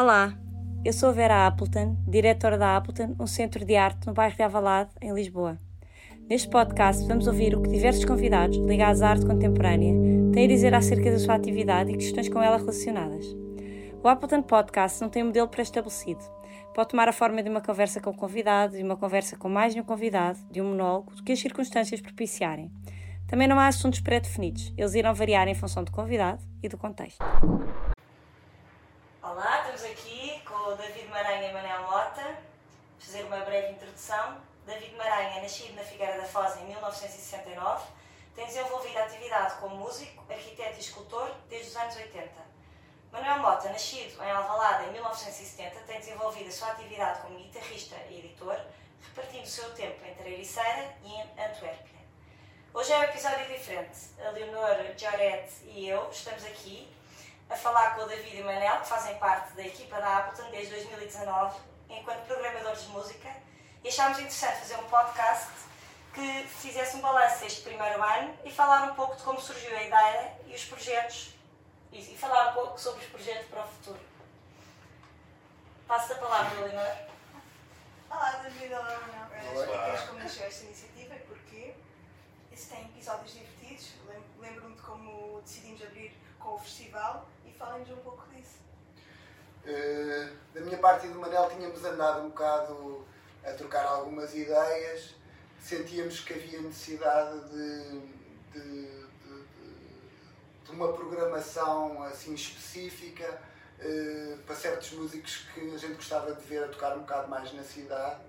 Olá, eu sou Vera Appleton, diretora da Appleton, um centro de arte no bairro de Avalade, em Lisboa. Neste podcast vamos ouvir o que diversos convidados ligados à arte contemporânea têm a dizer acerca da sua atividade e questões com ela relacionadas. O Appleton Podcast não tem um modelo pré-estabelecido. Pode tomar a forma de uma conversa com o convidado, de uma conversa com mais de um convidado, de um monólogo, do que as circunstâncias propiciarem. Também não há assuntos pré-definidos, eles irão variar em função do convidado e do contexto. Olá, estamos aqui com o David Maranha e Manel Mota. Fazer uma breve introdução. David Maranha, nascido na Figueira da Foz em 1969, tem desenvolvido a atividade como músico, arquiteto e escultor desde os anos 80. Manuel Mota, nascido em Alvalade em 1970, tem desenvolvido a sua atividade como guitarrista e editor, repartindo o seu tempo entre Ericeira e Antuérpia. Hoje é um episódio diferente. A Leonor, Joret e eu estamos aqui a falar com o David e o Manel, que fazem parte da equipa da Appleton desde 2019, enquanto programadores de música, e achámos interessante fazer um podcast que fizesse um balanço deste primeiro ano e falar um pouco de como surgiu a ideia e os projetos, e falar um pouco sobre os projetos para o futuro. Passo a palavra, Leonor. Olá, David, olá, Manel. Olá. como nasceu esta iniciativa e porquê? Existem episódios divertidos. Lembro-me de como decidimos abrir com o festival e falem-nos um pouco disso. Uh, da minha parte e do Manel tínhamos andado um bocado a trocar algumas ideias, sentíamos que havia necessidade de, de, de, de uma programação assim específica uh, para certos músicos que a gente gostava de ver a tocar um bocado mais na cidade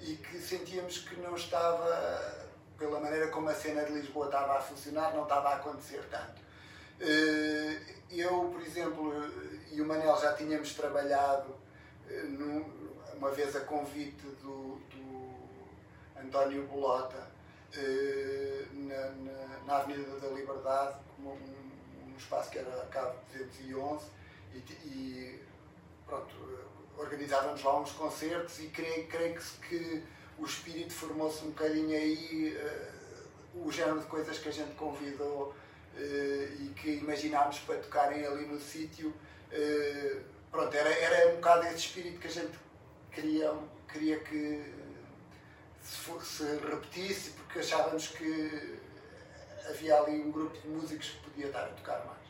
e que sentíamos que não estava, pela maneira como a cena de Lisboa estava a funcionar, não estava a acontecer tanto. Eh, eu, por exemplo, e o Manel já tínhamos trabalhado eh, uma vez a convite do, do António Bolota eh, na, na, na, Avenida da Liberdade, um, um espaço que era a Cabo 211, e, e pronto, organizávamos lá uns concertos e creio, creio que, que o espírito formou-se um bocadinho aí, uh, o género de coisas que a gente convidou que imaginámos para tocarem ali no sítio. Eh, pronto, era, era um bocado esse espírito que a gente queria, queria que se, se repetisse, porque achávamos que havia ali um grupo de músicos que podia estar a tocar mais.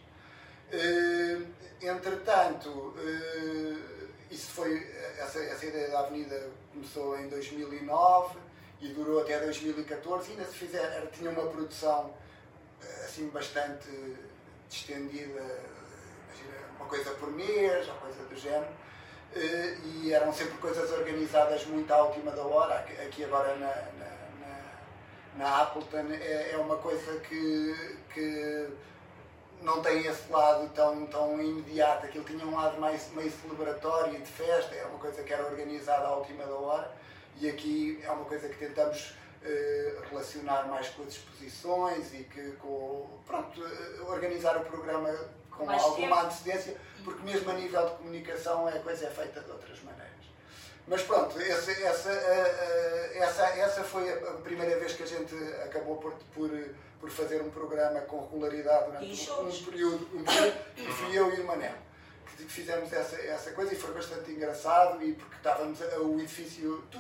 Uh, entretanto, uh, isso foi, essa, essa ideia da Avenida começou em 2009 e durou até 2014 e ainda se fizer, tinha uma produção assim bastante distendida, uma coisa por mês, ou coisa do género, eh, e eram sempre coisas organizadas muito à última da hora. Aqui agora na, na, na, na Appleton é, é, uma coisa que, que não tem esse lado tão, tão imediato. Aquilo tinha um lado mais meio celebratório de festa, era uma coisa que era organizada à última da hora, e aqui é uma coisa que tentamos relacionar mais com as exposições e que com pronto, eh, organizar o programa com mais alguma tempo. antecedência, porque mesmo a nível de comunicação a coisa é feita de outras maneiras. Mas pronto, essa, essa, eh, essa, essa foi a primeira vez que a gente acabou por, por, por fazer um programa com regularidade durante um, um, período, um período, e fui eu e o Manel fizemos essa, essa coisa e foi bastante engraçado e porque estávamos o edifício. Tu,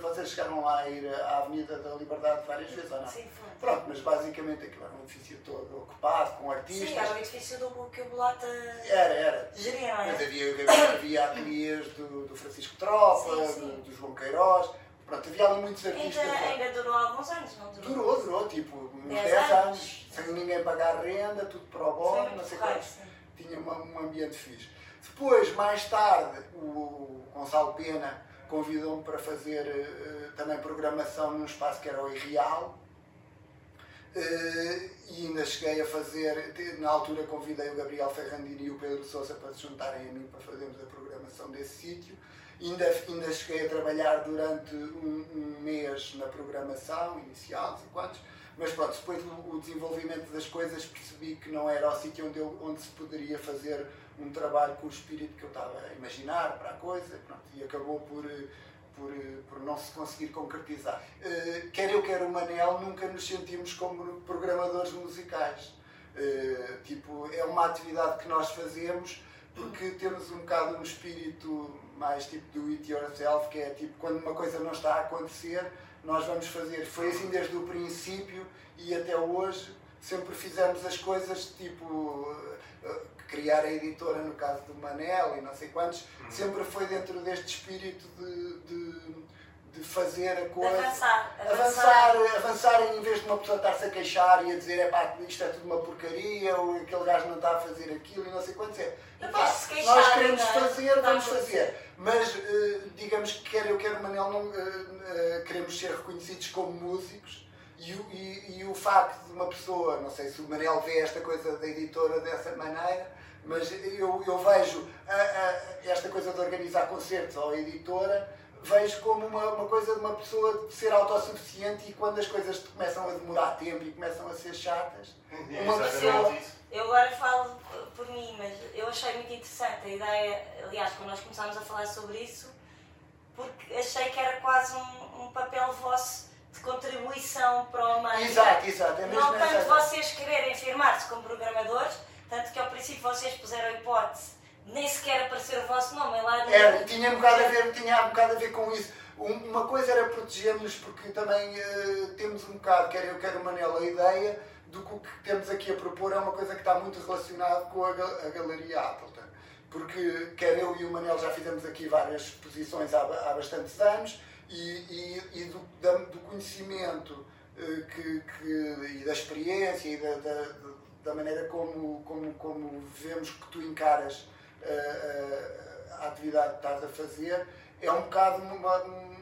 vocês chegaram lá a ir à Avenida da Liberdade várias vezes ou não? Sim, foi. Pronto, mas basicamente aquilo era um edifício todo ocupado, com artistas. Sim, era o edifício do que o Bolota era, era. geria, é? Mas havia, havia, havia ateliês do, do Francisco Tropa, sim, sim. Do, do João Queiroz. Pronto, havia ali muitos artistas. Ainda, ainda durou alguns anos, não durou? Durou, durou, tipo, uns 10 anos, anos, sem ninguém pagar renda, tudo para o bom, não sei quantos. Tinha uma, um ambiente fixe. Depois, mais tarde, o Gonçalo Pena convidou-me para fazer uh, também programação num espaço que era o Irreal. Uh, e ainda cheguei a fazer, na altura convidei o Gabriel Ferrandini e o Pedro Sousa para se juntarem a mim para fazermos a programação desse sítio. Ainda, ainda cheguei a trabalhar durante um, um mês na programação inicial, não sei quantos, mas pronto, depois do desenvolvimento das coisas percebi que não era o sítio onde, eu, onde se poderia fazer um trabalho com o espírito que eu estava a imaginar para a coisa pronto, e acabou por, por, por não se conseguir concretizar. Uh, quer eu, quer o Manel, nunca nos sentimos como programadores musicais. Uh, tipo, é uma atividade que nós fazemos porque temos um bocado um espírito mais tipo do it yourself, que é tipo quando uma coisa não está a acontecer, nós vamos fazer. Foi assim desde o princípio e até hoje sempre fizemos as coisas tipo eh, criar a editora no caso do Manel e não sei quantos, uhum. sempre foi dentro deste espírito de, de de fazer a coisa. Avançar, avançar. Avançar, avançar em vez de uma pessoa estar-se a queixar e a dizer é pá, isto é tudo uma porcaria, ou aquele gajo não está a fazer aquilo e não sei quanto é. Epá, nós queremos é? fazer, vamos fazer. Mas uh, digamos que quer eu, quer o Manel, não, uh, uh, queremos ser reconhecidos como músicos. E, e, e, o facto de uma pessoa, não sei se o Manel vê esta coisa da editora dessa maneira, mas eu, eu vejo a, a, esta coisa de organizar concertos ou editora vejo como uma, uma coisa de uma pessoa ser autossuficiente e quando as coisas começam a demorar tempo e começam a ser chatas, é uma pessoa. Eu agora falo por mim, mas eu achei muito interessante a ideia, aliás, quando nós começámos a falar sobre isso, porque achei que era quase um, um papel vosso de contribuição para o meio. Exato, exato. É Não tanto vocês quererem afirmar-se como programadores, tanto que ao princípio vocês puseram a hipótese nem sequer aparecer o vosso nome, é lá Era, tinha um bocado a ver, tinha um bocado a ver com isso. Uma coisa era protegermos, porque também uh, temos um bocado, quer eu, quer o Manel, a ideia do que o que temos aqui a propor é uma coisa que está muito relacionada com a, a Galeria Appleton. Porque quer eu e o Manel já fizemos aqui várias exposições há, há bastantes anos e, e, e do, da, do, conhecimento uh, que, que, e da experiência e da, da, da maneira como, como, como vemos que tu encaras a, a atividade que estás a fazer, é um bocado uma, um,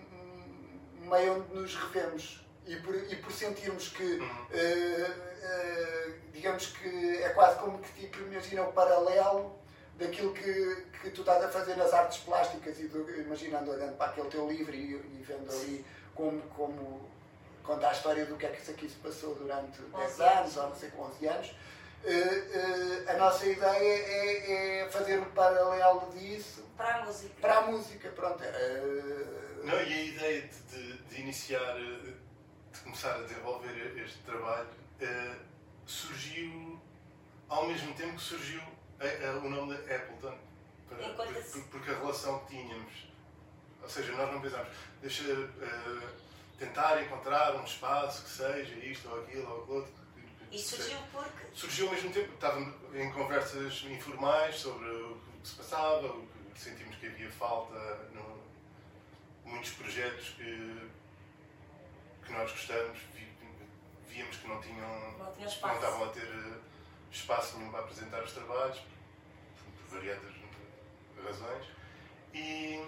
meio onde nos revemos e por, e por sentirmos que, uh, uh, digamos que é quase como que tipo, imagina o paralelo daquilo que, que tu estás a fazer nas artes plásticas e do, imaginando, olhando para aquele teu livro e, e vendo ali como, como conta a história do que é que isso aqui se passou durante 10 anos. ou não sei com 11 anos a nossa ideia é, é, fazer um paralelo disso para a música. Para a música, pronto. Uh... Não, e a ideia de, de, de, iniciar, de começar a desenvolver este trabalho, surgiu ao mesmo tempo que surgiu a, a, o nome de Appleton. Para, por, porque a relação que tínhamos, ou seja, nós não pensámos, deixa tentar encontrar um espaço que seja isto ou aquilo ou aquilo outro e surgiu porque? Surgiu ao mesmo tempo, estávamos em conversas informais sobre o que se passava, o que sentimos que havia falta, no, muitos projetos que, que nós gostamos, víamos que não tinham, não, tinha não estavam a ter eh, espaço nenhum para apresentar os trabalhos, por, por variadas razões, e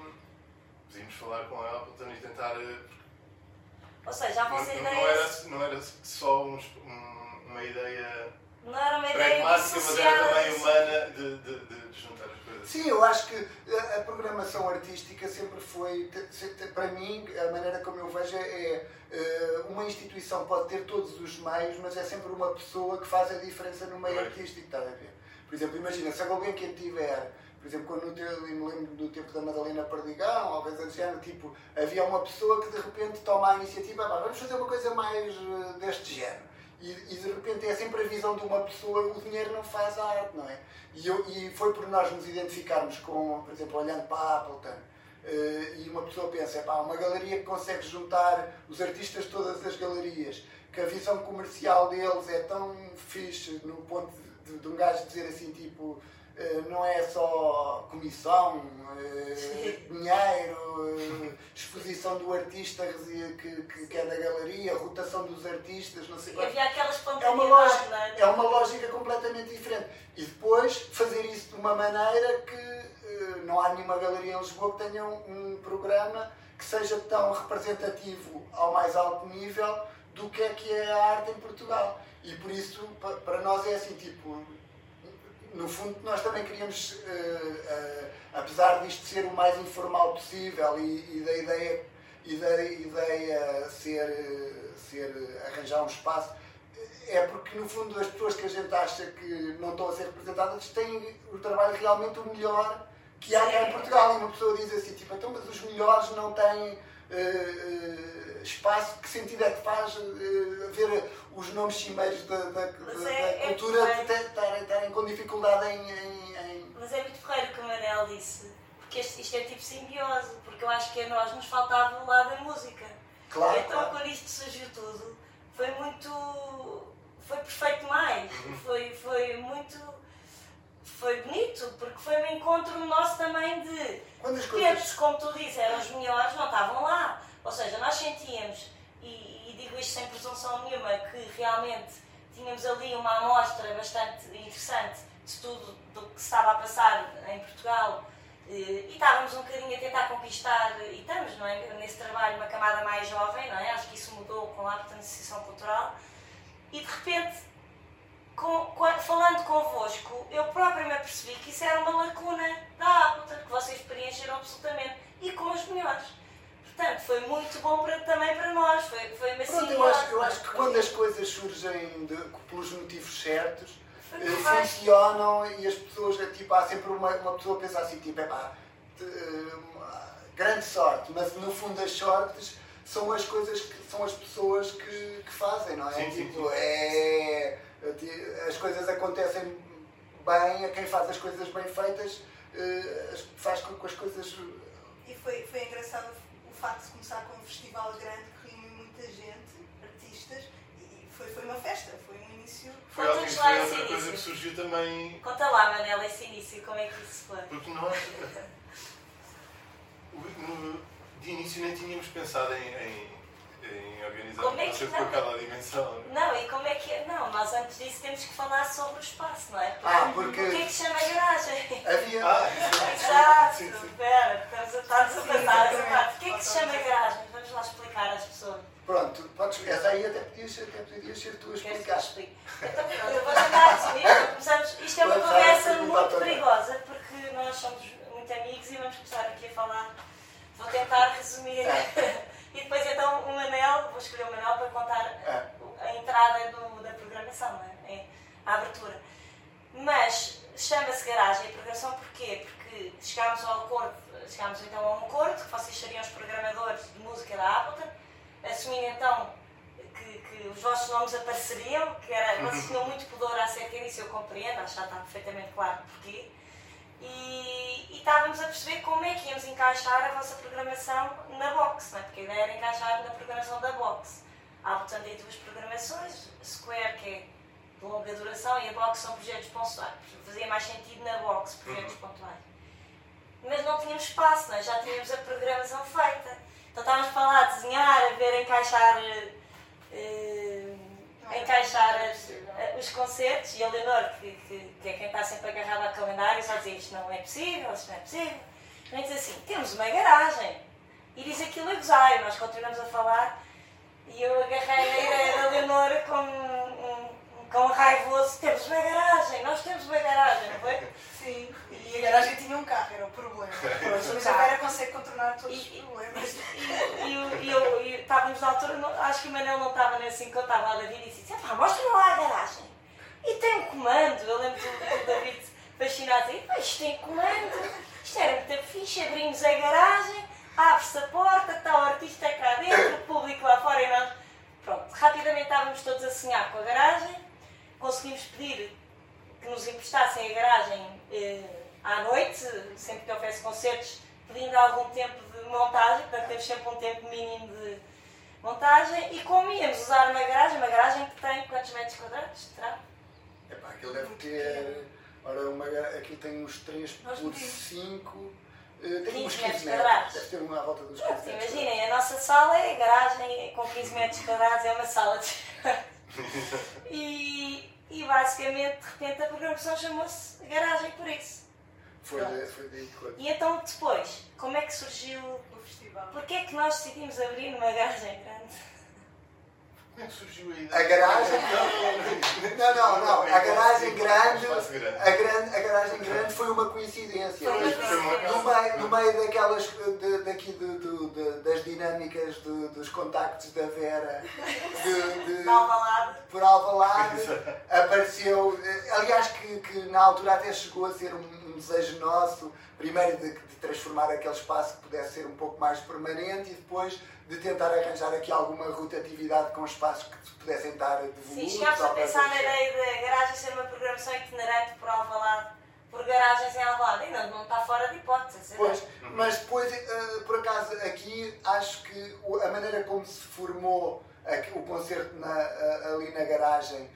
decidimos falar com a Appleton e tentar. Eh, Ou seja, a vossa não, ideia. Não era, não era só um, um uma ideia não era uma ideia pragmática, mas era também humana de, de, de, juntar as coisas. Sim, eu acho que a, programação artística sempre foi, para mim, a maneira como eu vejo é, é uma instituição pode ter todos os meios, mas é sempre uma pessoa que faz a diferença no meio artístico, está a ver? Por exemplo, imagina, se alguém que tiver por exemplo, quando eu me lembro do tempo da Madalena Perdigão, ou coisa do género, tipo, havia uma pessoa que de repente toma a iniciativa, vamos fazer uma coisa mais uh, deste género. E, e, de repente é sempre a visão de uma pessoa, o dinheiro não faz arte, não é? E, eu, e foi por nós nos identificarmos com, por exemplo, olhando para a Appleton, uh, e uma pessoa pensa, pá, uma galeria que consegue juntar os artistas de todas as galerias, que a visão comercial deles é tão fixe, no ponto de, de, de um gajo dizer assim, tipo, não é só comissão, eh, dinheiro, eh, exposição do artista que, que, que, é da galeria, rotação dos artistas, não sei o Havia aquelas é uma lógica é? é uma lógica completamente diferente. E depois fazer isso de uma maneira que não há nenhuma galeria em Lisboa que tenha um programa que seja tão representativo ao mais alto nível do que é que é a arte em Portugal. E por isso, para nós é assim, tipo, no fundo, nós também queríamos, uh, uh, apesar disto ser o mais informal possível e, e da ideia, da ideia ser, ser arranjar um espaço, é porque, no fundo, as pessoas que a gente acha que não estão a ser representadas têm o trabalho realmente o melhor que há cá em Portugal. E uma pessoa diz assim, tipo, então, mas os melhores não têm uh, espaço, que sentido é que faz uh, ver os nomes cimeiros da, da, da, é, da é cultura é estarem com dificuldade em, em, em, Mas é muito porreiro o que o Manel disse, porque isto, isto é tipo simbiose, porque eu acho que a nós nos faltava o lado da música. Claro, então claro. quando isto surgiu tudo, foi muito. foi perfeito mais. Uhum. Foi, foi muito. Foi bonito, porque foi um encontro nosso também de. Quando coisas... como tu dizes, eram os melhores, não estavam lá. Ou seja, nós sentíamos, e, e digo isto sem presunção nenhuma, que realmente tínhamos ali uma amostra bastante interessante de tudo do que se estava a passar em Portugal e estávamos um bocadinho a tentar conquistar, e estamos não é? nesse trabalho, uma camada mais jovem, não é? acho que isso mudou com a Associação Cultural, e de repente, com, com, falando convosco, eu própria me apercebi que isso era uma lacuna da Appleton, que vocês preencheram absolutamente, e com os melhores. Portanto, foi muito bom para, também para nós, foi, foi uma Pronto, eu acho, eu acho que quando as coisas surgem de, pelos motivos certos, eh, funcionam e as pessoas, é, tipo, há sempre uma, uma pessoa que pensa assim, tipo, é pá, grande sorte, mas no fundo as sortes são as coisas que são as pessoas que, que fazem, não é? Sim, tipo, sim, sim. É as coisas acontecem bem a quem faz as coisas bem feitas, eh, faz com que as coisas. E foi, foi engraçado o facto de começar com um festival grande que reuniu muita gente, artistas, e foi, foi uma festa, foi um início. Foi outra coisa que surgiu também. Conta lá, Manela, esse início, como é que isso foi? Porque nós, de início, nem tínhamos pensado em, em, em organizar como é que, aquela dimensão. Não, e como é que. é? Não, nós antes disso temos que falar sobre o espaço, não é? Porque, ah, porque. O que é que chama a garagem? Havia. Ah, Exato, espera, estamos a, estamos a pensar. O que é que se chama garagem? Vamos lá explicar às pessoas. Pronto, podes, essa aí até podias, até podias ser tu a explicar. Então, eu vou tentar resumir. Começamos, isto é uma conversa muito perigosa porque nós somos muito amigos e vamos começar aqui a falar. Vou tentar resumir. É. e depois então o Manel, vou escolher o Manel para contar é. a entrada do, da programação, não é? a abertura. Mas chama-se garagem a programação porquê? Porque chegámos ao acordo, chegámos então a um acordo que vocês seriam os programadores de música da Ableton assumindo então que, que, os vossos nomes apareceriam, que era, uhum. vocês tinham muito pudor acerca disso, eu compreendo, acho que já está perfeitamente claro porquê. E, e, estávamos a perceber como é que íamos encaixar a vossa programação na box, não é? porque a ideia era encaixar na programação da box. Há, portanto, aí duas programações, Square, que é de longa duração, e a box são projetos pontuais. Fazia mais sentido na box, projetos uhum. pontuais. Mas não tínhamos espaço, não é? já tínhamos a programação feita. Então estávamos a falar, a desenhar, a ver, encaixar, uh, encaixar as, uh, os concertos. E a Leonor, que, que, que, é quem está sempre agarrado ao calendário, só dizia isto não é possível, isto não é possível. A gente diz assim, temos uma garagem. E diz aquilo a gozar, e nós continuamos a falar. E eu agarrei a ideia da Leonor com com raivoso, temos uma garagem, nós temos uma garagem, não foi? Sim, e a garagem tinha um carro, era o problema. Mas a Vera consegue contornar todos os problemas. E, e, estávamos na altura, acho que o Manel não estava nesse encontro, estava a David e disse: mostra-me lá a garagem. E tem um comando. Eu lembro do David fascinado, e isto tem comando, isto era muito fixe. Abrimos a garagem, abre-se a porta, está o artista cá dentro, o público lá fora e nós. Pronto, rapidamente estávamos todos a sonhar com a garagem, conseguimos pedir que nos emprestassem a garagem eh, à noite, sempre que houvesse concertos, pedindo algum tempo de montagem, portanto temos sempre um tempo mínimo de montagem, e como íamos usar uma garagem, uma garagem que tem quantos metros quadrados? Terá? Epá, aquilo deve ter. Ora, uma, aquilo tem uns 3 por 5. Eh, tem uns 15 metros quadrados. Deve ter uma à volta dos 15 metros. Imaginem, a nossa sala é a garagem com 15 metros quadrados, é uma sala de. e, e basicamente, de repente, a programação chamou-se Garagem por isso. Foi, de, foi daí que E então, depois, como é que surgiu o festival? Porquê é que nós decidimos abrir numa garagem grande? Como é que surgiu a ideia? A garagem. Não, não, não. A garagem grande. A, grande, a garagem grande foi uma coincidência. No meio, no meio daquelas. De, daqui de, de, de, das dinâmicas dos contactos da Vera. De, de, Alvalade. Por Alvalade. apareceu. Aliás, que, que na altura até chegou a ser um, um desejo nosso. Primeiro de, de transformar aquele espaço que pudesse ser um pouco mais permanente e depois de tentar arranjar aqui alguma rotatividade com espaços que pudessem estar devolutos. Sim, chegámos a pensar na ideia da garagem ser uma programação itinerante por Alvalade, por garagens em Alvalade. Ainda não está fora de hipótese. Pois, mas depois, uh, por acaso, aqui acho que a maneira como se formou aqui, o concerto na, uh, ali na garagem uh,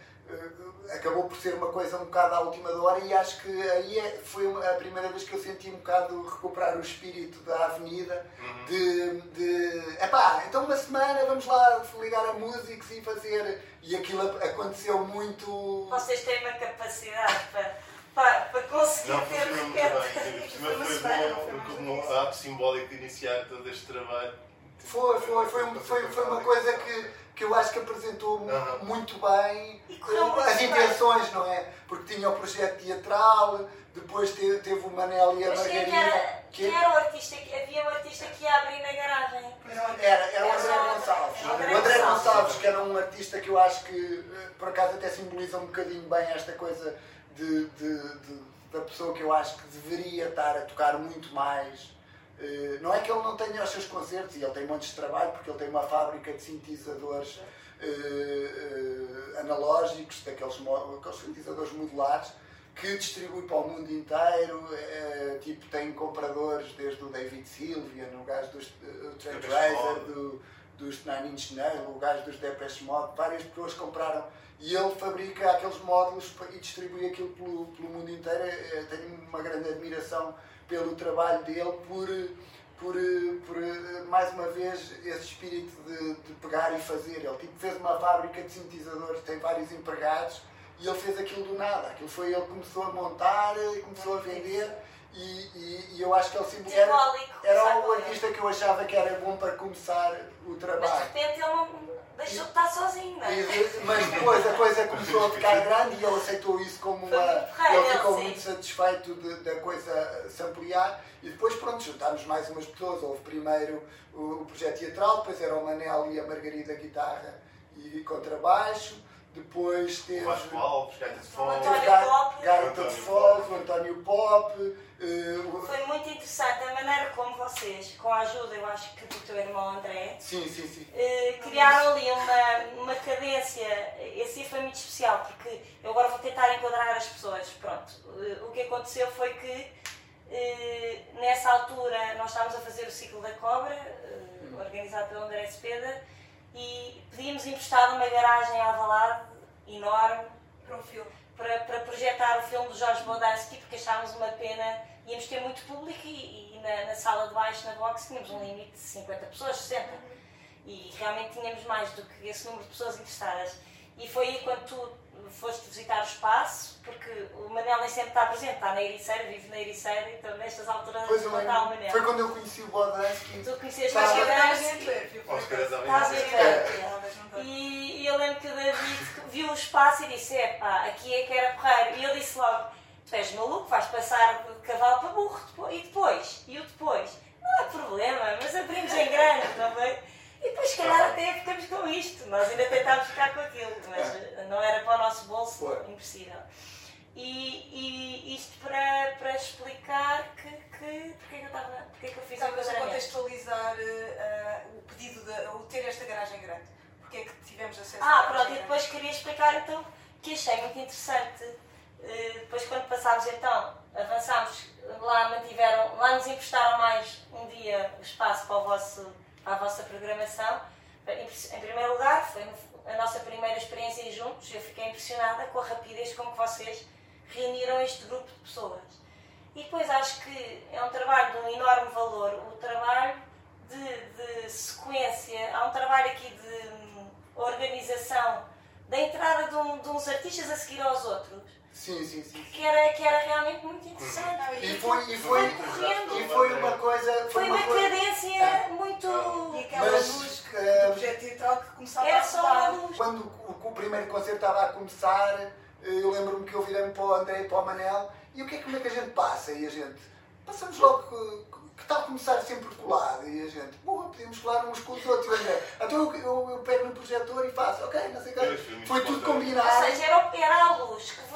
acabou por ser uma coisa um bocado à última hora e acho que aí é, foi a primeira vez que eu senti um bocado recuperar o espírito da avenida uhum. de, de epá, então uma semana vamos lá ligar a músicos e fazer e aquilo aconteceu muito. Vocês têm uma capacidade para para, para conseguir não, ter muito bem, foi, foi bom como ato simbólico de iniciar todo este trabalho. Foi, foi, foi, foi, foi uma coisa que que eu acho que apresentou uhum. muito bem as intenções, não é? Porque tinha o projeto teatral, depois teve, teve o Manel e a Mas Margarida. Quem era, que... quem era o artista? Havia um artista que ia abrir na garagem. Era, era o André Gonçalves. O André Gonçalves, que era um artista que eu acho que, eh, por acaso, até simboliza um bocadinho bem esta coisa de, de, de da pessoa que eu acho que deveria estar a tocar muito mais eh, não é que ele não tenha os seus concertos, e ele tem montes de trabalho, porque ele tem uma fábrica de sintetizadores uh, uh, analógicos, daqueles aqueles sintetizadores modulares, que distribui para o mundo inteiro. Tipo, tem compradores desde o David Sylvia, no gajo dos Trent Reznor, do, dos Nine Inch Nails, o gajo dos Depeche Mode, várias pessoas compraram e ele fabrica aqueles módulos e distribui aquilo pelo, pelo mundo inteiro. Tenho uma grande admiração pelo trabalho dele, por, por, por mais uma vez, esse espírito de, de pegar e fazer. Ele tipo, fez uma fábrica de sintetizadores, tem vários empregados, e ele fez aquilo do nada. Aquilo foi ele que começou a montar e começou a vender. E, e, e, eu acho que ele simplesmente era, era o artista que eu achava que era bom para começar o trabalho. Mas de repente ele não deixou de estar sozinho, não é? Mas depois a coisa começou a ficar grande e ele aceitou isso como uma. Ele ficou sim. muito satisfeito da coisa se ampliar e depois, pronto, juntámos mais umas pessoas. Houve primeiro o, o projeto teatral, depois era o Manel e a Margarida guitarra e contrabaixo depois teve. O Vasco Alves, Gaita de Fogo. Gaita de Fogo, António Pop. Uh, Foi muito interessante a maneira como vocês, com a ajuda, eu acho que do teu irmão André, sim, sim, sim. Uh, criaram ali uma, uma cadência. Esse foi muito especial, porque eu agora vou tentar enquadrar as pessoas. Pronto, uh, o que aconteceu foi que nessa altura nós estávamos a fazer o ciclo da cobra, organizado pelo André Cepeda e pedimos emprestado uma garagem à Valade enorme para um filme. Para, para projetar o filme do Jorge Bodansky, porque achávamos uma pena, íamos ter muito público e, e na, na, sala de baixo, na box, tínhamos um limite de 50 pessoas, 60. E realmente tínhamos mais do que esse número de pessoas interessadas. E foi aí quando tu foste visitar o espaço, porque o Manel nem sempre está presente, está na Ericeira, vive na Ericeira, então nestas alturas pois não está o Manel. Foi quando eu conheci o Bodansky. Tu conhecias o Bodansky. Estás a E eu lembro que o David viu o espaço e disse, é pá, aqui é que era porreiro. E eu disse logo, tu és maluco, vais passar de cavalo para burro. E depois? E o depois? Não há problema, mas abrimos em grande, não é? E depois, se calhar, até ficamos com isto. Nós ainda tentámos ficar com aquilo, mas não era para o nosso bolso, Foi. impossível. E, e, isto para, para explicar que, que porque é que eu estava. Porque é que eu fiz Estavas a contextualizar uh, o pedido de o ter esta garagem grande. Porque é que tivemos acesso Ah, pronto, e depois queria explicar então que achei muito interessante. Uh, depois quando passámos então, avançámos, lá mantiveram, lá nos emprestaram mais um dia o espaço para o vosso à vossa programação. Em primeiro lugar, foi a nossa primeira experiência juntos. Eu fiquei impressionada com a rapidez com que vocês reuniram este grupo de pessoas. E depois acho que é um trabalho de um enorme valor o trabalho de, de sequência. Há um trabalho aqui de hum, organização da entrada de, um, de uns artistas a seguir aos outros Sim, sim, sim. Que era, que era realmente muito interessante. E foi, e foi, e foi uma coisa. Foi, foi uma, uma cadência muito. E aquela mas, luz uh, do projeto teatral que começava Era a só rodar. a luz. Quando o, o primeiro concerto estava a começar, eh, eu lembro-me que eu virei-me para o André e para o Manel e o que é como é que a gente passa? E a gente, passamos logo que, que está a começar sempre colado e a gente, boa, podemos colar uns com os outros. E o André, então eu, eu, eu pego no projetor e faço, ok, não sei o quê. foi tudo espontâneo. Ou combinado. seja, era, era a luz que, que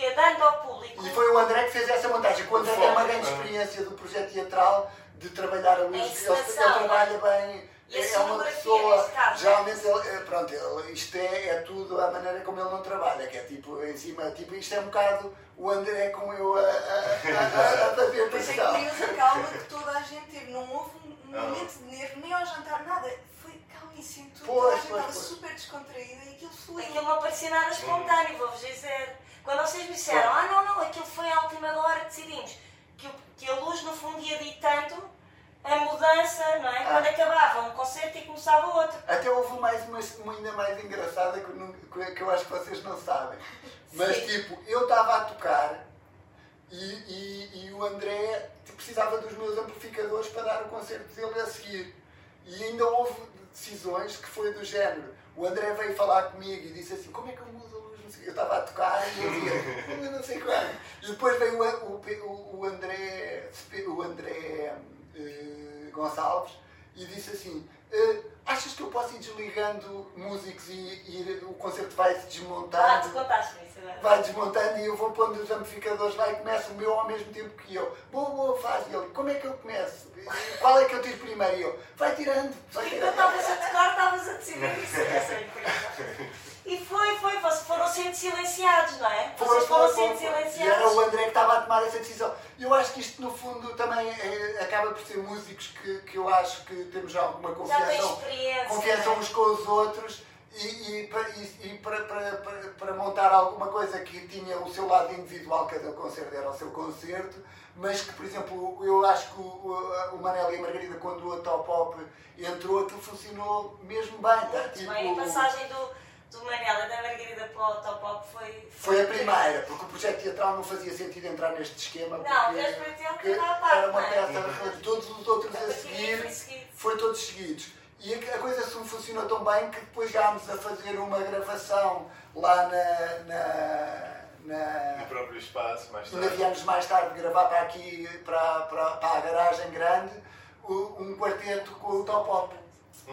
ia dando ao público. E foi o André que fez essa montagem. O André tem uma grande experiência do projeto teatral de trabalhar a luz. Ele, ele trabalha bem. E a É uma pessoa. Geralmente, ele, é, pronto, ele, isto é, é tudo a maneira como ele não trabalha, que é tipo em cima. Tipo, isto é um bocado o André com eu a, a, a, a, a fazer a Mas é curioso a calma que toda a gente teve. Não houve um momento de nervo, nem ao jantar, nada. Foi calmíssimo tudo. Pois, toda a gente pois, estava super descontraída e aquilo fluiu. Aquilo não parecia nada espontâneo, vou-vos dizer. Quando vocês me disseram, ah não, não, aquilo foi à última hora, decidimos que, que a luz no fundo ia ditando a mudança, não é? Quando Ah. acabava um concerto e começava outro. Até houve mais uma, uma ainda mais engraçada que eu, que eu acho que vocês não sabem. Mas Sim. tipo, eu estava a tocar e, e, e o André tipo, precisava dos meus amplificadores para dar o concerto dele a seguir. E ainda houve decisões que foi do género. O André veio falar comigo e disse assim, como é que eu mudo a luz? Eu estava a tocar e dizia, não sei quando. E depois veio o, o, o André, o André eh, Gonçalves e disse assim, eh, achas que eu posso ir desligando músicos e, e o concerto vai se Ah, desmontando? contaste-me isso agora. vai desmontando e eu vou pondo os amplificadores lá e começo o meu ao mesmo tempo que eu. Boa, boa, faz. E ele, como é que eu começo? Qual é que eu tiro primeiro? E eu, vai tirando. Vai tirando. estavas a tocar, estavas a decidir isso. Essa é incrível. E foi, foi, vocês foram sendo silenciados, não é? Foi, Vocês foram sendo foi. E era o silenciados. André que estava a tomar essa decisão. Eu acho que isto, no fundo, também é- acaba por ser músicos que, que eu acho que temos já alguma Já tens confiança, experiência. confiança é? uns com os outros. E, e, para, e- para, para, para, para montar alguma coisa que tinha o seu lado individual, cada concerto era o seu concerto, mas que, por exemplo, eu acho que o, o, o Manel e a Margarida, quando o Top Pop entrou, aquilo funcionou mesmo bem. Tá? Muito Tipo, bem. A passagem do, do Manela e da Margarida para o Top Pop foi. Foi a primeira, porque o projeto teatral não fazia sentido entrar neste esquema. Não, para ti, porque era uma é? peça, todos os outros a seguir, foi todos seguidos. E a coisa assim funcionou tão bem que depois chegámos a fazer uma gravação lá na. na, No na próprio espaço, mais ainda tarde. viemos mais tarde gravar para aqui, para, para, para a garagem grande, um quarteto com o Top Pop.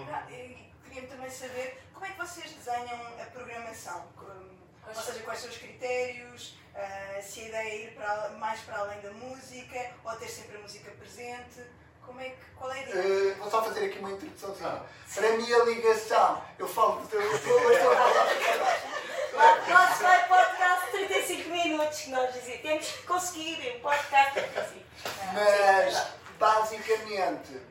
Ah, e Queria também saber como é que vocês desenham a programação. Ou seja, quais são os critérios, ah, se a ideia é ir para, mais para além da música ou ter sempre a música presente. Como é que, qual é a ideia? Eh, vou só fazer aqui uma introdução. Ah. Para mim, a ligação, eu falo, estou eu estou a falar. Nosso vai podcast de 35 minutos que nós dizíamos. Temos que conseguir um podcast de 35. Mas, basicamente,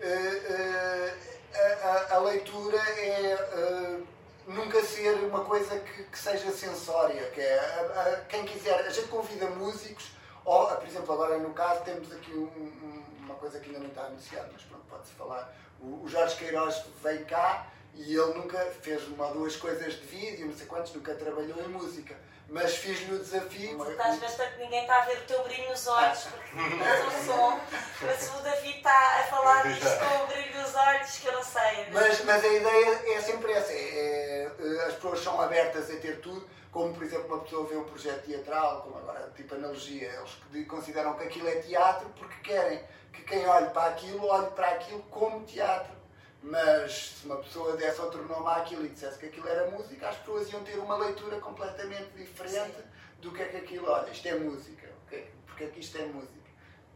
eh, a, a- leitura é eh, nunca ser uma coisa que, que seja sensória. Que é, quem quiser, a gente convida músicos, ou, por exemplo, agora no caso temos aqui um- um- uma coisa que ainda não está anunciada, mas pronto, pode-se falar. O, o Jorge Queiroz veio cá e ele nunca fez uma ou duas coisas de vídeo, não sei quantos, nunca trabalhou em música. Mas fiz-lhe o desafio. Tu estás bastante, ninguém está a ver o teu brilho nos olhos, porque tens um som. Mas o David está a falar disto com o brilho nos olhos, que eu não sei. Mas, mas a ideia é sempre essa: é, é, as pessoas são abertas a ter tudo, como por exemplo uma pessoa vê um projeto teatral, como agora tipo analogia, eles consideram que aquilo é teatro porque querem que quem olhe para aquilo olhe para aquilo como teatro. Mas se uma pessoa desse outro nome àquilo e dissesse que aquilo era música, as pessoas iam ter uma leitura completamente diferente do que é que aquilo, olha, isto é música, ok? porque é que isto é música.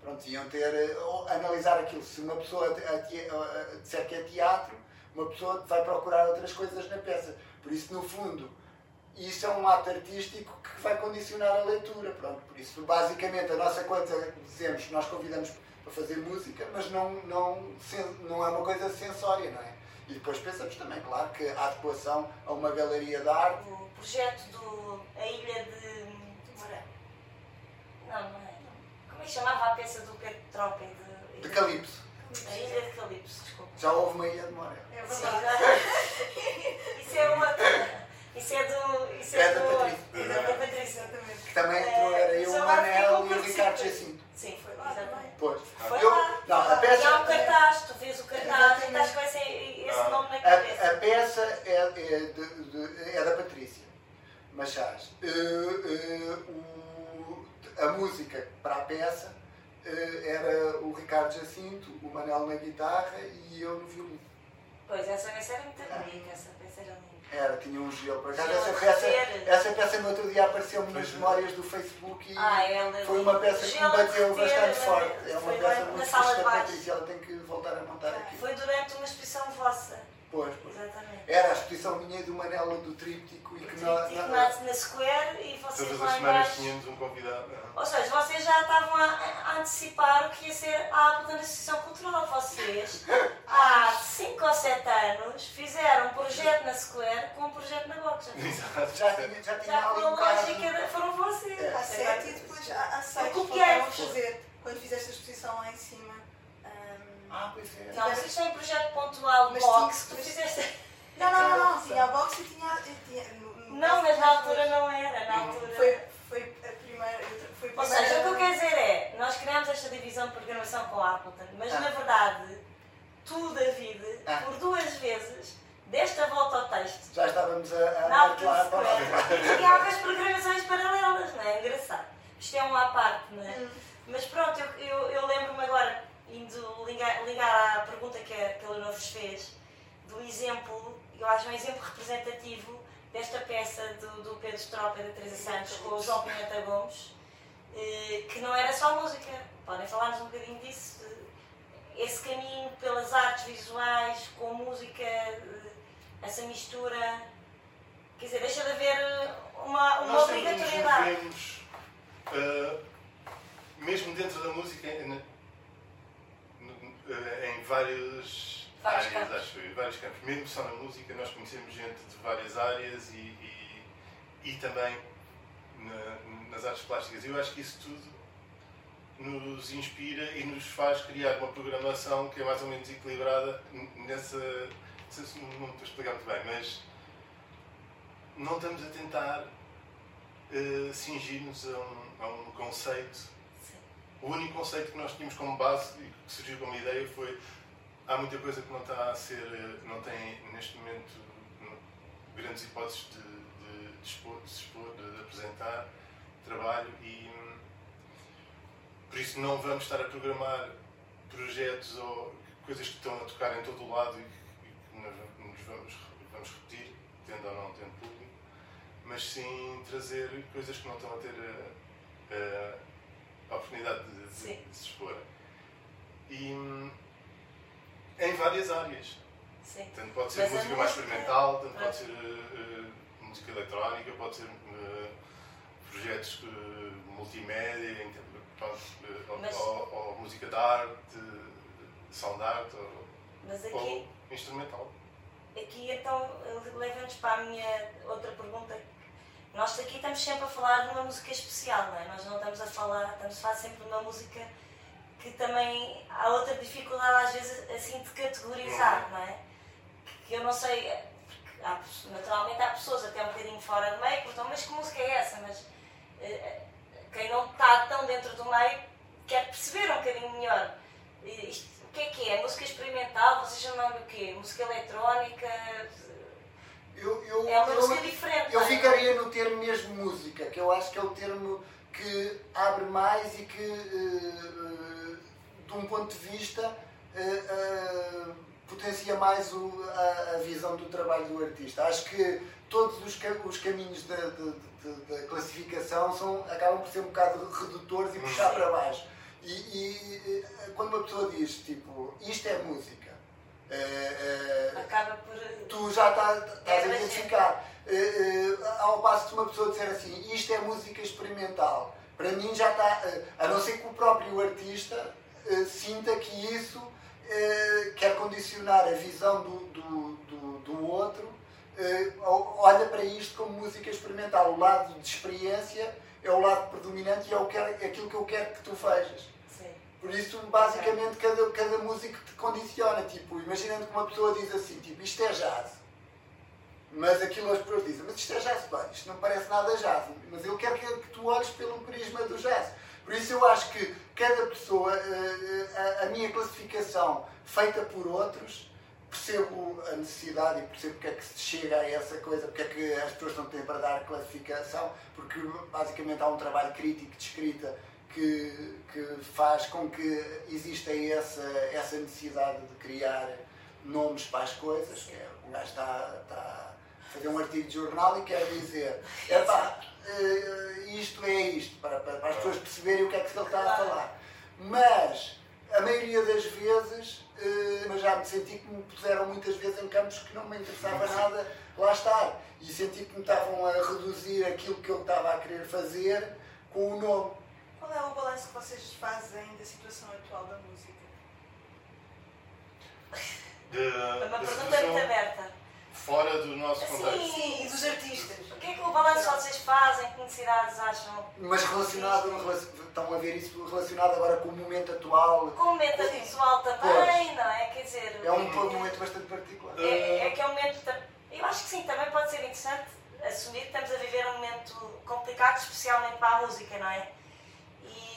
Pronto, iam ter, eh, ou analisar aquilo. Se uma pessoa disser que é teatro, uma pessoa vai procurar outras coisas na peça. Por isso, no fundo, isso é um ato artístico que vai condicionar a leitura. Pronto, por isso, basicamente, a nossa coisa, dizemos, nós convidamos para fazer música, mas não, não, não é uma coisa sensória, não é? E depois pensamos também, claro, que a adequação a uma galeria de arte O projeto do. A Ilha de. Não, não é. Como é que chamava a peça do Pedro Tropa de. de Calipso. A Ilha de Calipso, desculpa. Já houve uma ilha de Moura. É verdade. Isso é outra. Isso é do. Isso é, é do, Patrícia. É da Patrícia, exatamente. Que também é, entrou, era eu, o Manel e o Ricardo Jacinto. Sim, foi ah, lá também. Pois. Foi ah, eu, lá. Não, a peça, e há um é- cartaz, tu vês o cartaz, estás com esse, esse nome na cabeça. A, a peça é, é, de, de, é da Patrícia Machás. Uh, eh, uh, eh, o, a música para a peça uh, era o Ricardo Jacinto, o Manel na guitarra e eu no violino. Pois, essa peça era muito bonita, essa peça era linda. Era, tinha um gelo. Por acaso, essa peça, essa peça no outro dia apareceu-me nas memórias do Facebook e ah, ela, foi uma peça que me bateu bastante forte. É uma peça muito fixe Patrícia, ela tem que voltar a montar aqui. Foi durante uma exposição vossa. Pois, pois. Exatamente. Era a exposição minha do Manela do Tríptico e que nós. Tríptico na, na Square e vocês Todas as semanas tínhamos um convidado. Ou seja, vocês já estavam a, a antecipar o que ia ser a Apple da Associação Cultural. Vocês, há 5 ou 7 anos, fizeram um projeto na Square com um projeto na Box. Exato. Já tinha, já tinha já com a lógica foram vocês. É. Há 7 e depois há 6 que fazer quando fizeste a exposição lá em cima. Ah, pois é. Não, mas isto é um projeto pontual, mas box, tu fizeste. Não, não, não, não, tinha a box e tinha. tinha não, mas na altura não era, na altura. Foi, foi a primeira. Foi a primeira Ou seja, o que eu quero dizer é, nós criamos esta divisão de programação com a Appleton, mas ah. na verdade, tu, David, ah. por duas vezes, deste a volta ao texto. Já estávamos a, a martelar E há algumas programações paralelas, não é? Engraçado. Isto é um à parte, não é? Hum. Mas pronto, eu, eu, indo ligar, ligar à pergunta que a, que a Leonor vos fez, do exemplo, eu acho um exemplo representativo desta peça do, do Pedro Stropa e da Teresa Santos com o João Pimenta Gomes, eh, que não era só música. Podem falar-nos um bocadinho disso? Esse caminho pelas artes visuais, com música, eh, essa mistura. Quer dizer, deixa de haver uma, uma Nós obrigatoriedade. uh, mesmo dentro da música, eh, em várias, várias áreas, campos. acho eu, vários campos. Mesmo só na música, nós conhecemos gente de várias áreas e, e, e também na, nas artes plásticas. Eu acho que isso tudo nos inspira e nos faz criar uma programação que é mais ou menos equilibrada nessa. Não sei se não estou a explicar muito bem, mas não estamos a tentar uh, cingir-nos a um, a um conceito o único conceito que nós tínhamos como base e que surgiu como ideia foi há muita coisa que não está a ser, eh, não tem neste momento grandes hipóteses de, de, de, expor, de, expor, de apresentar trabalho e por isso não vamos estar a programar projetos ou coisas que estão a tocar em todo o lado e que, que nos vamos, vamos repetir, tendo ou não tendo público, mas sim trazer coisas que não estão a ter a, a, a oportunidade de, de, de, se expor. E em várias áreas. Sim. Tanto pode ser Mas música mais experimental, tanto pode ser uh, música eletrónica, pode ser uh, projetos uh, multimédia, Mas... ou, ou, música de arte, sound art, ou, aqui... ou instrumental. Aqui então leva-nos para a minha outra pergunta nós aqui estamos sempre a falar de uma música especial, não é? Nós não estamos a falar, estamos a falar sempre de uma música que também há outra dificuldade às vezes assim de categorizar, não é? Que eu não sei, há, naturalmente há pessoas até um bocadinho fora do meio que perguntam, mas que música é essa? Mas uh, quem não está tão dentro do meio quer perceber um bocadinho melhor. Isto, o que é que é? Música experimental? Vocês chamam o quê? Música eletrónica? Eu, eu, é uma eu, música diferente. Eu é? ficaria no termo mesmo música, que eu acho que é o termo que abre mais e que, uh, de um ponto de vista, uh, uh, potencia mais o, a, a, visão do trabalho do artista. Acho que todos os, os caminhos da, da classificação são, acabam por ser um bocado redutores e puxar para baixo. E, e, quando uma pessoa diz, tipo, isto é música, é, é, Acaba por. Tu já estás, estás a identificar. É, ao passo de uma pessoa dizer assim, isto é música experimental, para mim já está. A não ser que o próprio artista sinta que isso quer condicionar a visão do, do, do, do outro, olha para isto como música experimental. O lado de experiência é o lado predominante e é, o que, é aquilo que eu quero que tu vejas. Por isso, basicamente, cada, cada músico te condiciona. Tipo, imaginando que uma pessoa diz assim, tipo, isto é jazz. Mas aquilo as pessoas dizem, mas isto é jazz, isto não parece nada jazz. Mas eu quero que, que tu olhes pelo prisma do jazz. Por isso eu acho que cada pessoa, eh, eh, a, a minha classificação feita por outros, percebo a necessidade e percebo porque é que se chega a essa coisa, porque é que as pessoas não têm para dar classificação, porque basicamente há um trabalho crítico de escrita que, que faz com que exista essa, essa necessidade de criar nomes para as coisas, que é, um gajo está, está a fazer um artigo de jornal e quer dizer, epá, uh, isto é isto, para, para, para, as pessoas perceberem o que é que ele está a falar. Mas, a maioria das vezes, uh, mas já me senti que me puseram muitas vezes em campos que não me interessava nada lá estar. E senti que me estavam a reduzir aquilo que eu estava a querer fazer com o nome. Qual é o balanço que vocês fazem da situação atual da música? De, é uma pergunta muito aberta. Fora do nosso contexto. Sim, e dos artistas. O que é que o balanço vocês fazem? Que necessidades acham? Mas relacionado, estão a ver isso relacionado agora com o momento atual? Com o momento atual também, não é? Quer dizer. É um, um momento bastante particular. É, é que é um momento. Eu acho que sim, também pode ser interessante assumir que estamos a viver um momento complicado, especialmente para a música, não é?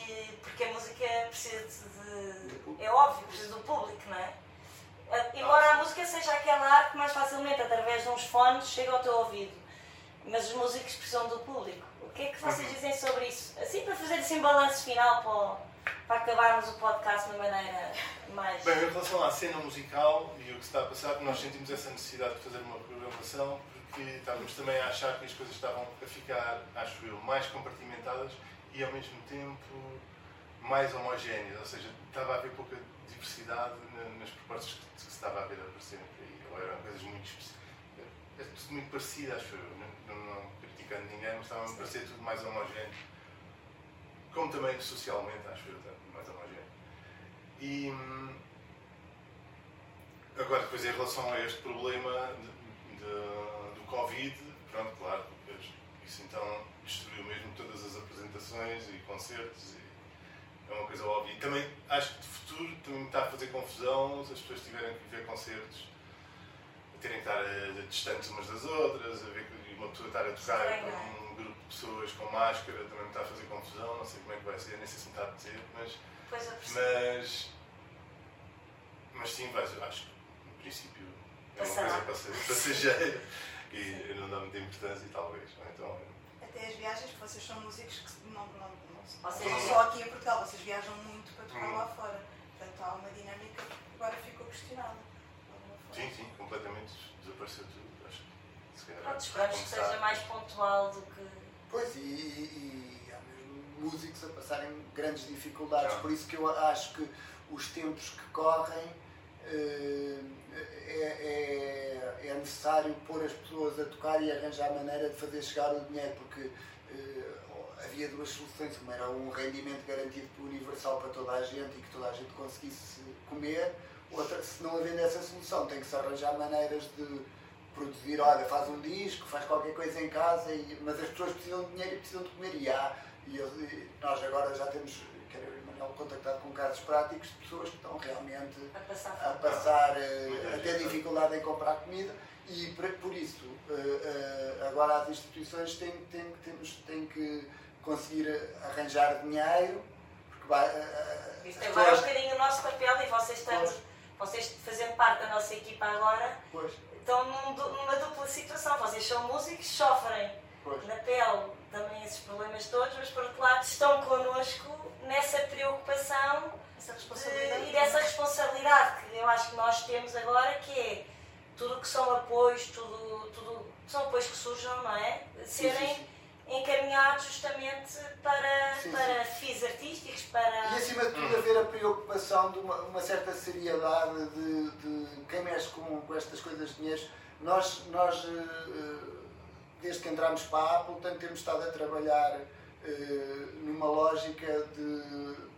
E porque a música precisa de. É óbvio, precisa do público, não é? Embora a música seja aquela arte que mais facilmente, através de uns fones, chega ao teu ouvido. Mas os músicos precisam do público. O que é que vocês uhum. dizem sobre isso? Assim, para fazer assim balanço final para, para acabarmos o podcast de uma maneira mais. Bem, em relação à cena musical e o que se está a passar, nós sentimos essa necessidade de fazer uma programação porque estávamos também a achar que as coisas estavam a ficar, acho eu, mais compartimentadas e ao mesmo tempo mais homogéneas, ou seja, estava a haver pouca diversidade nas propostas que, se estava a ver aparecerem por aí. Ou eram coisas muito é, é tudo muito parecido, acho eu. Não, não, não criticando ninguém, mas estava a parecer tudo mais homogéneo. Como também socialmente, acho eu, mais homogéneo. E hum, agora, depois, em relação a este problema de, de, do Covid, pronto, claro, isso então destruiu mesmo todas as apresentações e concertos é uma coisa óbvia. E também acho que de futuro também está a fazer confusão se as pessoas tiverem que ver concertos, a terem que estar a, a distantes umas das outras, a ver que uma pessoa estar a tocar com um grupo de pessoas com máscara também me está a fazer confusão, não sei como é que vai ser, nem sei se me está a dizer, mas. Mas. Mas sim, vais, acho que no princípio é uma coisa passageira e não dá muita importância, talvez. Então, Até as viagens, porque vocês são músicos que não, não vocês não só aqui em Portugal, vocês viajam muito para tocar lá fora. Portanto, há uma dinâmica que agora ficou questionada. Sim, sim, completamente desapareceu tudo. Acho que se calhar. Pronto, esperamos que seja mais pontual do que. Pois, e, e, e há mesmo músicos a passarem grandes dificuldades, por isso que eu acho que os tempos que correm é, é, é necessário pôr as pessoas a tocar e arranjar maneira de fazer chegar o dinheiro, porque havia duas soluções. Uma era um rendimento garantido universal para toda a gente e que toda a gente conseguisse comer. Outra, se não havendo essa solução, tem que se arranjar maneiras de produzir, olha, faz um disco, faz qualquer coisa em casa, e, mas as pessoas precisam de dinheiro e precisam de comer. E há, e, e nós agora já temos, e Manuel, contactado com casos práticos de pessoas que estão realmente a passar, a, passar, a ter dificuldade em comprar comida. E por isso, uh, uh, agora as instituições têm, têm, temos, têm que conseguir arranjar dinheiro, porque vai. Isto agora é um bocadinho o nosso papel e vocês estão, vocês fazendo parte da nossa equipa agora, pois. estão num, numa dupla situação. Vocês são músicos, sofrem pois. na pele também esses problemas todos, mas por outro lado estão connosco nessa preocupação de, e dessa responsabilidade que eu acho que nós temos agora, que é tudo que são apoios, tudo, tudo são apoios que surjam, não é? Serem. Sim, sim encaminhado justamente para, sim, para sim. fins artísticos, para... E acima de tudo haver a preocupação de uma, uma certa seriedade de, de, quem mexe com, com estas coisas de dinheiro. Nós, nós, eh, desde que entramos para a Apple, tanto temos estado a trabalhar eh, numa lógica de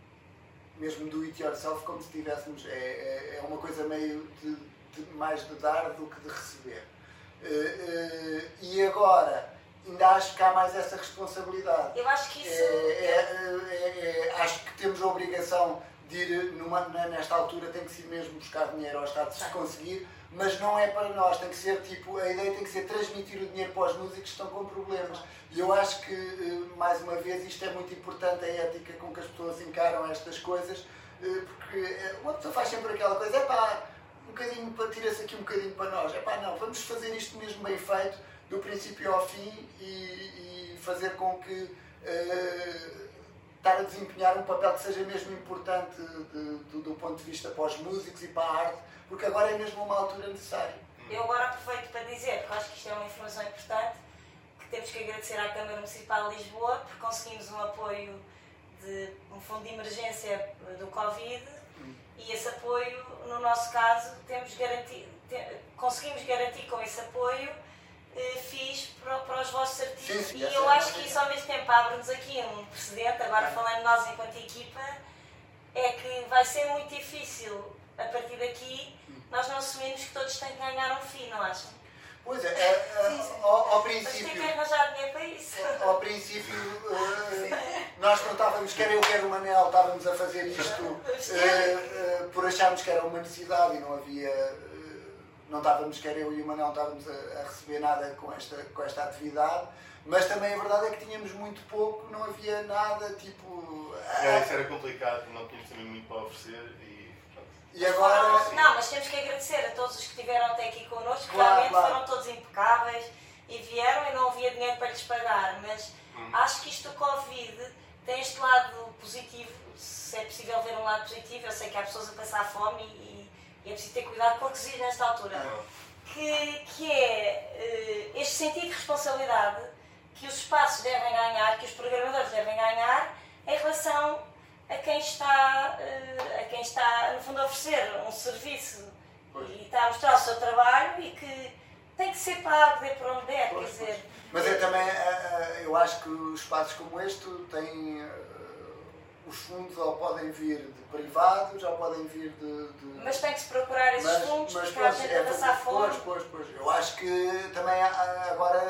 mesmo do it yourself, como se tivéssemos, é, é, é uma coisa meio de, de, mais de dar do que de receber. Eh, e agora, ainda acho que há mais essa responsabilidade. Eu acho que isso. É, é, é, acho que temos a obrigação de ir, numa, nesta altura, tem que ser mesmo buscar dinheiro ao Estado se conseguir, mas não é para nós, tem que ser tipo, a ideia tem que ser transmitir o dinheiro para os músicos que estão com problemas. E eu acho que, eh, mais uma vez, isto é muito importante, a ética com que as pessoas encaram estas coisas, eh, porque eh, uma pessoa faz sempre aquela coisa, é pá, um bocadinho, tira-se aqui um bocadinho para nós, é pá, não, vamos fazer isto mesmo bem feito do princípio ao fim e, e fazer com que uh, estar a desempenhar um papel que seja mesmo importante de, de, do ponto de vista para os músicos e para a arte, porque agora é mesmo uma altura necessária. Eu agora aproveito para dizer, porque acho que isto é uma informação importante, que temos que agradecer à Câmara Municipal de Lisboa por conseguimos um apoio de um fundo de emergência do Covid e esse apoio, no nosso caso, temos garantido, conseguimos garantir com esse apoio fiz para, para, os vossos artistas. Sim, sim, e eu é acho que isso ao mesmo tempo abre-nos aqui um precedente, agora falando nós enquanto equipa, é que vai ser muito difícil a partir daqui nós não assumimos que todos têm que ganhar um FII, não acham? Pois é, é, é ao, ao, princípio. Mas tem que arranjar dinheiro para isso. Ao princípio, uh, nós não estávamos, quer eu, quer o Manel, estávamos a fazer isto uh, uh, por acharmos que era uma necessidade e não havia. Não estávamos, quer eu e o Manel, estávamos a, a, receber nada com esta, com esta atividade. Mas também a verdade é que tínhamos muito pouco, não havia nada tipo. É, isso era complicado, não tínhamos também muito para oferecer e agora. Foram, não, mas temos que agradecer a todos os que estiveram até aqui connosco, claro, realmente claro. foram todos impecáveis e vieram e não havia dinheiro para lhes pagar. Mas hum. acho que isto do Covid tem este lado positivo, se é possível ver um lado positivo. Eu sei que há pessoas a passar fome e, e é preciso ter cuidado com o que se diz nesta altura. Que, que é uh, este sentido de responsabilidade que os espaços devem ganhar, que os programadores devem ganhar em relação a quem está, eh, a quem está no fundo, a oferecer um serviço pois. e está a mostrar o seu trabalho e que tem que ser pago, de para onde der, pois, quer dizer. Mas é também, eh, eu acho que espaços como este têm. Os fundos ou podem vir de privados ou podem vir de. de... Mas tem que se procurar esses mas, fundos mas, porque pois, a gente é, passar fome. Pois, pois, pois. Eu acho que também agora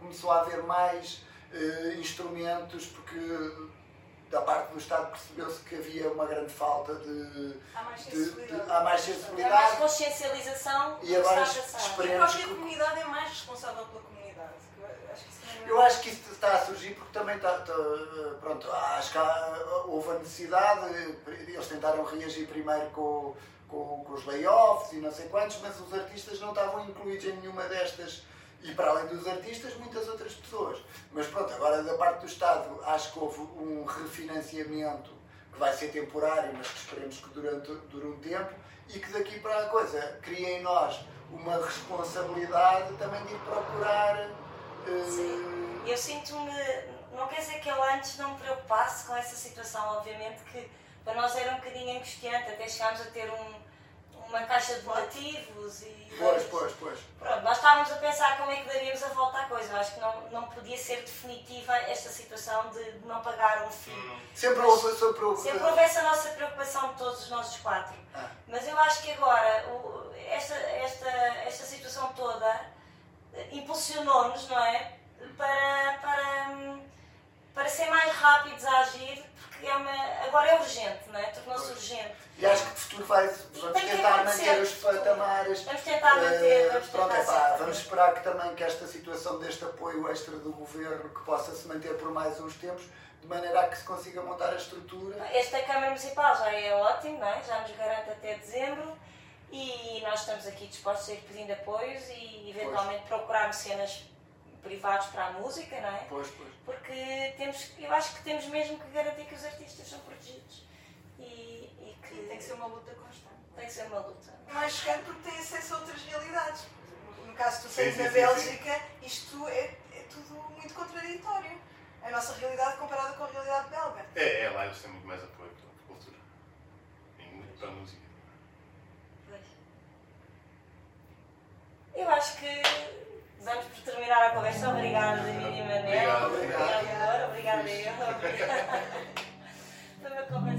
começou a haver mais uh, instrumentos porque da parte do Estado percebeu-se que havia uma grande falta de. Há mais sensibilidade. De, de, há mais sensibilidade. Há mais consciencialização e agora esperemos. E qualquer comunidade é mais responsável pela comunidade. Eu acho que isso está a surgir porque também está. está pronto, acho que há, houve a necessidade, eles tentaram reagir primeiro com, com, com os layoffs e não sei quantos, mas os artistas não estavam incluídos em nenhuma destas e para além dos artistas, muitas outras pessoas. Mas pronto, agora da parte do Estado, acho que houve um refinanciamento que vai ser temporário, mas que esperemos que durante, dure um tempo e que daqui para a coisa cria em nós uma responsabilidade também de ir procurar. Uh... Eu sinto-me. Não quer dizer que eu antes não me preocupasse com essa situação, obviamente que para nós era um bocadinho angustiante, até chegámos a ter um uma caixa de donativos e. Pois, pois, pois. Pronto, nós estávamos a pensar como é que daríamos a volta à coisa. Eu acho que não, não podia ser definitiva esta situação de não pagar um FII. Hum. Sempre houve, sempre houve. Sempre houve essa nossa preocupação de todos os nossos quatro. Ah. Mas eu acho que agora o, esta, esta, esta situação toda impulsionou-nos, não é? Para, para, para ser mais rápidos a agir, porque é uma, agora é urgente, não é? Tornou-se urgente. E acho que no futuro vai, vamos tentar manter os patamares. Vamos tentar manter. Vamos, pronto, é pá, vamos esperar que também que esta situação deste apoio extra do governo que possa se manter por mais uns tempos, de maneira a que se consiga montar a estrutura. Esta Câmara Municipal já é ótimo, não é? já nos garante até dezembro e nós estamos aqui dispostos a ir pedindo apoios e eventualmente pois. procurar cenas privados para a música, não é? Pois, pois. Porque temos, eu acho que temos mesmo que garantir que os artistas são protegidos. E, que tem que ser uma luta constante. Tem que ser uma luta. Mais chocante porque tem acesso a outras realidades. No caso, tu tens na Bélgica, isto é, é tudo muito contraditório. A nossa realidade comparada com a realidade belga. É, é lá eles têm muito mais apoio para a cultura. E muito para a música. Pois. Eu acho que Vamos por terminar a conversa. Obrigada, David e Manel. Obrigada, Leonor. Obrigada, Foi uma conversa.